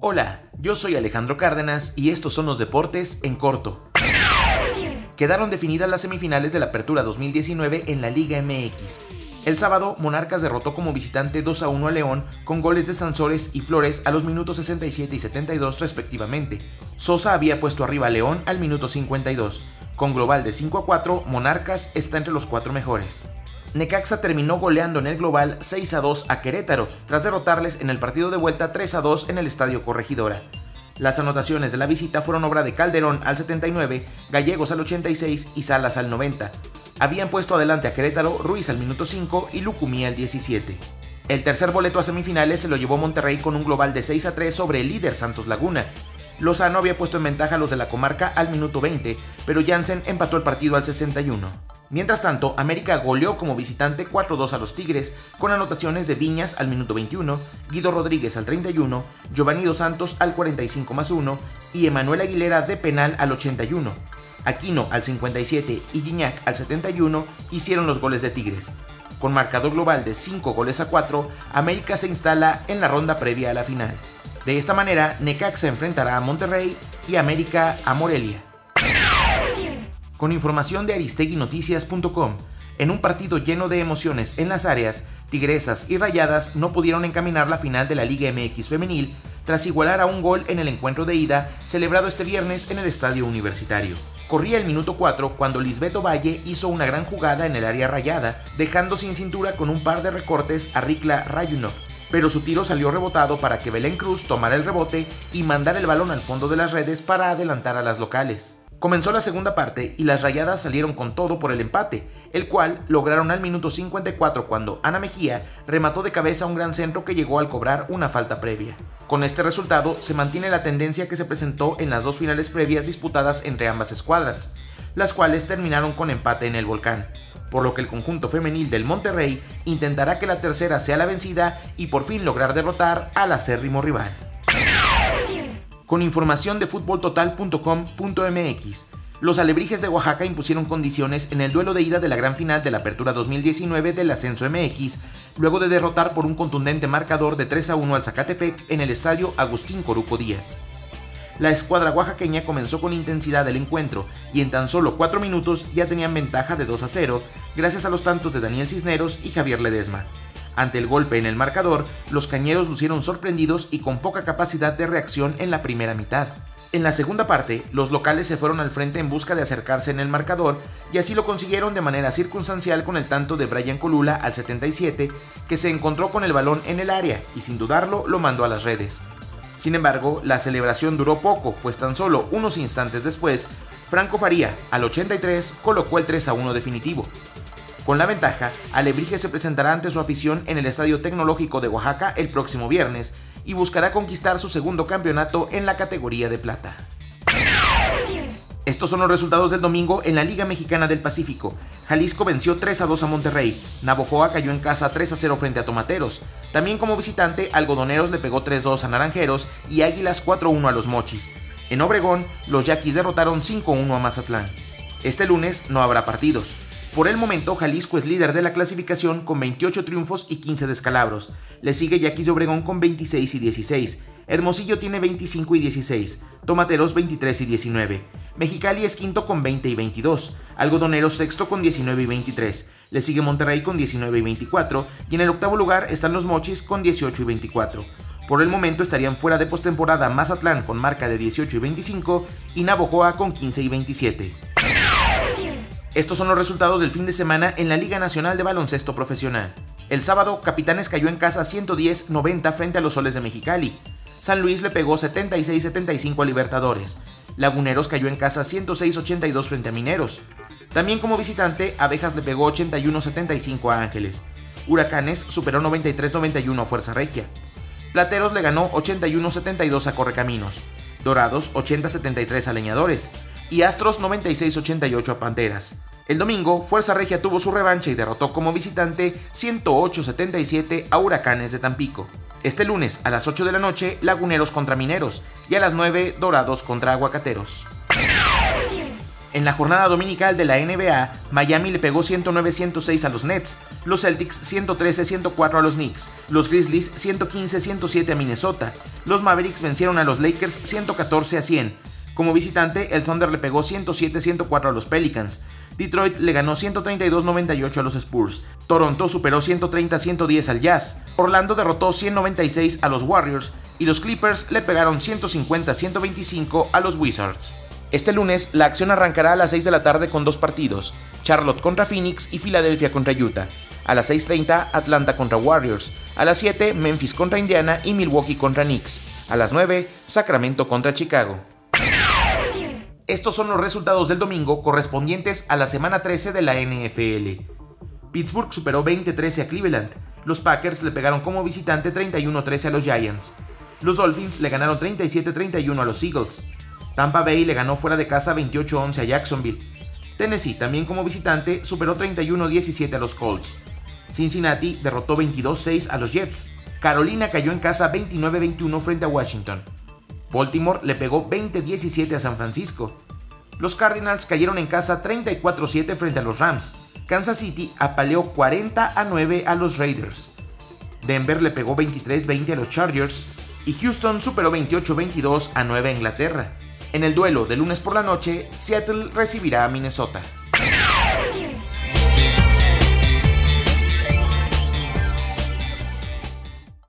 Hola, yo soy Alejandro Cárdenas y estos son los deportes en corto. Quedaron definidas las semifinales de la Apertura 2019 en la Liga MX. El sábado, Monarcas derrotó como visitante 2 a 1 a León con goles de Sansores y Flores a los minutos 67 y 72 respectivamente. Sosa había puesto arriba a León al minuto 52. Con global de 5 a 4, Monarcas está entre los cuatro mejores. Necaxa terminó goleando en el global 6 a 2 a Querétaro, tras derrotarles en el partido de vuelta 3 a 2 en el Estadio Corregidora. Las anotaciones de la visita fueron obra de Calderón al 79, Gallegos al 86 y Salas al 90. Habían puesto adelante a Querétaro Ruiz al minuto 5 y Lucumí al 17. El tercer boleto a semifinales se lo llevó Monterrey con un global de 6 a 3 sobre el líder Santos Laguna, Lozano había puesto en ventaja a los de la comarca al minuto 20, pero Jansen empató el partido al 61. Mientras tanto, América goleó como visitante 4-2 a los Tigres, con anotaciones de Viñas al minuto 21, Guido Rodríguez al 31, Giovanni Dos Santos al 45 más 1 y Emanuel Aguilera de penal al 81. Aquino al 57 y Guiñac al 71 hicieron los goles de Tigres. Con marcador global de 5 goles a 4, América se instala en la ronda previa a la final. De esta manera, Necaxa enfrentará a Monterrey y América a Morelia. Con información de aristeguinoticias.com, en un partido lleno de emociones en las áreas, Tigresas y Rayadas no pudieron encaminar la final de la Liga MX femenil tras igualar a un gol en el encuentro de ida celebrado este viernes en el Estadio Universitario. Corría el minuto 4 cuando Lisbeto Valle hizo una gran jugada en el área rayada, dejando sin cintura con un par de recortes a Rikla Rayunov, pero su tiro salió rebotado para que Belén Cruz tomara el rebote y mandara el balón al fondo de las redes para adelantar a las locales. Comenzó la segunda parte y las rayadas salieron con todo por el empate, el cual lograron al minuto 54 cuando Ana Mejía remató de cabeza un gran centro que llegó al cobrar una falta previa. Con este resultado se mantiene la tendencia que se presentó en las dos finales previas disputadas entre ambas escuadras, las cuales terminaron con empate en el volcán por lo que el conjunto femenil del Monterrey intentará que la tercera sea la vencida y por fin lograr derrotar al acérrimo rival. Con información de futboltotal.com.mx, los alebrijes de Oaxaca impusieron condiciones en el duelo de ida de la gran final de la Apertura 2019 del Ascenso MX, luego de derrotar por un contundente marcador de 3 a 1 al Zacatepec en el estadio Agustín Coruco Díaz la escuadra oaxaqueña comenzó con intensidad el encuentro y en tan solo 4 minutos ya tenían ventaja de 2 a 0 gracias a los tantos de Daniel Cisneros y Javier Ledesma. Ante el golpe en el marcador, los cañeros lucieron sorprendidos y con poca capacidad de reacción en la primera mitad. En la segunda parte, los locales se fueron al frente en busca de acercarse en el marcador y así lo consiguieron de manera circunstancial con el tanto de Brian Colula al 77, que se encontró con el balón en el área y sin dudarlo lo mandó a las redes. Sin embargo, la celebración duró poco, pues tan solo unos instantes después, Franco Faría, al 83, colocó el 3 a 1 definitivo. Con la ventaja, Alebrije se presentará ante su afición en el Estadio Tecnológico de Oaxaca el próximo viernes y buscará conquistar su segundo campeonato en la categoría de plata. Estos son los resultados del domingo en la Liga Mexicana del Pacífico. Jalisco venció 3 a 2 a Monterrey. Navojoa cayó en casa 3 a 0 frente a Tomateros. También como visitante, Algodoneros le pegó 3 2 a Naranjeros y Águilas 4 1 a los Mochis. En Obregón, los Yaquis derrotaron 5 1 a Mazatlán. Este lunes no habrá partidos. Por el momento, Jalisco es líder de la clasificación con 28 triunfos y 15 descalabros. Le sigue Yaquis de Obregón con 26 y 16. Hermosillo tiene 25 y 16. Tomateros 23 y 19. Mexicali es quinto con 20 y 22, Algodoneros sexto con 19 y 23, le sigue Monterrey con 19 y 24 y en el octavo lugar están los Mochis con 18 y 24. Por el momento estarían fuera de postemporada Mazatlán con marca de 18 y 25 y Navojoa con 15 y 27. Estos son los resultados del fin de semana en la Liga Nacional de Baloncesto Profesional. El sábado, Capitanes cayó en casa 110-90 frente a los Soles de Mexicali. San Luis le pegó 76-75 a Libertadores. Laguneros cayó en casa 106-82 frente a Mineros. También como visitante, Abejas le pegó 81-75 a Ángeles. Huracanes superó 93-91 a Fuerza Regia. Plateros le ganó 81-72 a Correcaminos. Dorados 80-73 a Leñadores. Y Astros 96-88 a Panteras. El domingo, Fuerza Regia tuvo su revancha y derrotó como visitante 108-77 a Huracanes de Tampico. Este lunes a las 8 de la noche, Laguneros contra Mineros y a las 9, Dorados contra Aguacateros. En la jornada dominical de la NBA, Miami le pegó 109-106 a los Nets, los Celtics 113-104 a los Knicks, los Grizzlies 115-107 a Minnesota, los Mavericks vencieron a los Lakers 114 100. Como visitante, el Thunder le pegó 107-104 a los Pelicans, Detroit le ganó 132-98 a los Spurs, Toronto superó 130-110 al Jazz, Orlando derrotó 196 a los Warriors y los Clippers le pegaron 150-125 a los Wizards. Este lunes, la acción arrancará a las 6 de la tarde con dos partidos, Charlotte contra Phoenix y Filadelfia contra Utah. A las 6.30, Atlanta contra Warriors. A las 7, Memphis contra Indiana y Milwaukee contra Knicks. A las 9, Sacramento contra Chicago. Estos son los resultados del domingo correspondientes a la semana 13 de la NFL. Pittsburgh superó 20-13 a Cleveland. Los Packers le pegaron como visitante 31-13 a los Giants. Los Dolphins le ganaron 37-31 a los Eagles. Tampa Bay le ganó fuera de casa 28-11 a Jacksonville. Tennessee, también como visitante, superó 31-17 a los Colts. Cincinnati derrotó 22-6 a los Jets. Carolina cayó en casa 29-21 frente a Washington. Baltimore le pegó 20-17 a San Francisco. Los Cardinals cayeron en casa 34-7 frente a los Rams. Kansas City apaleó 40-9 a los Raiders. Denver le pegó 23-20 a los Chargers. Y Houston superó 28-22 a Nueva Inglaterra. En el duelo de lunes por la noche, Seattle recibirá a Minnesota.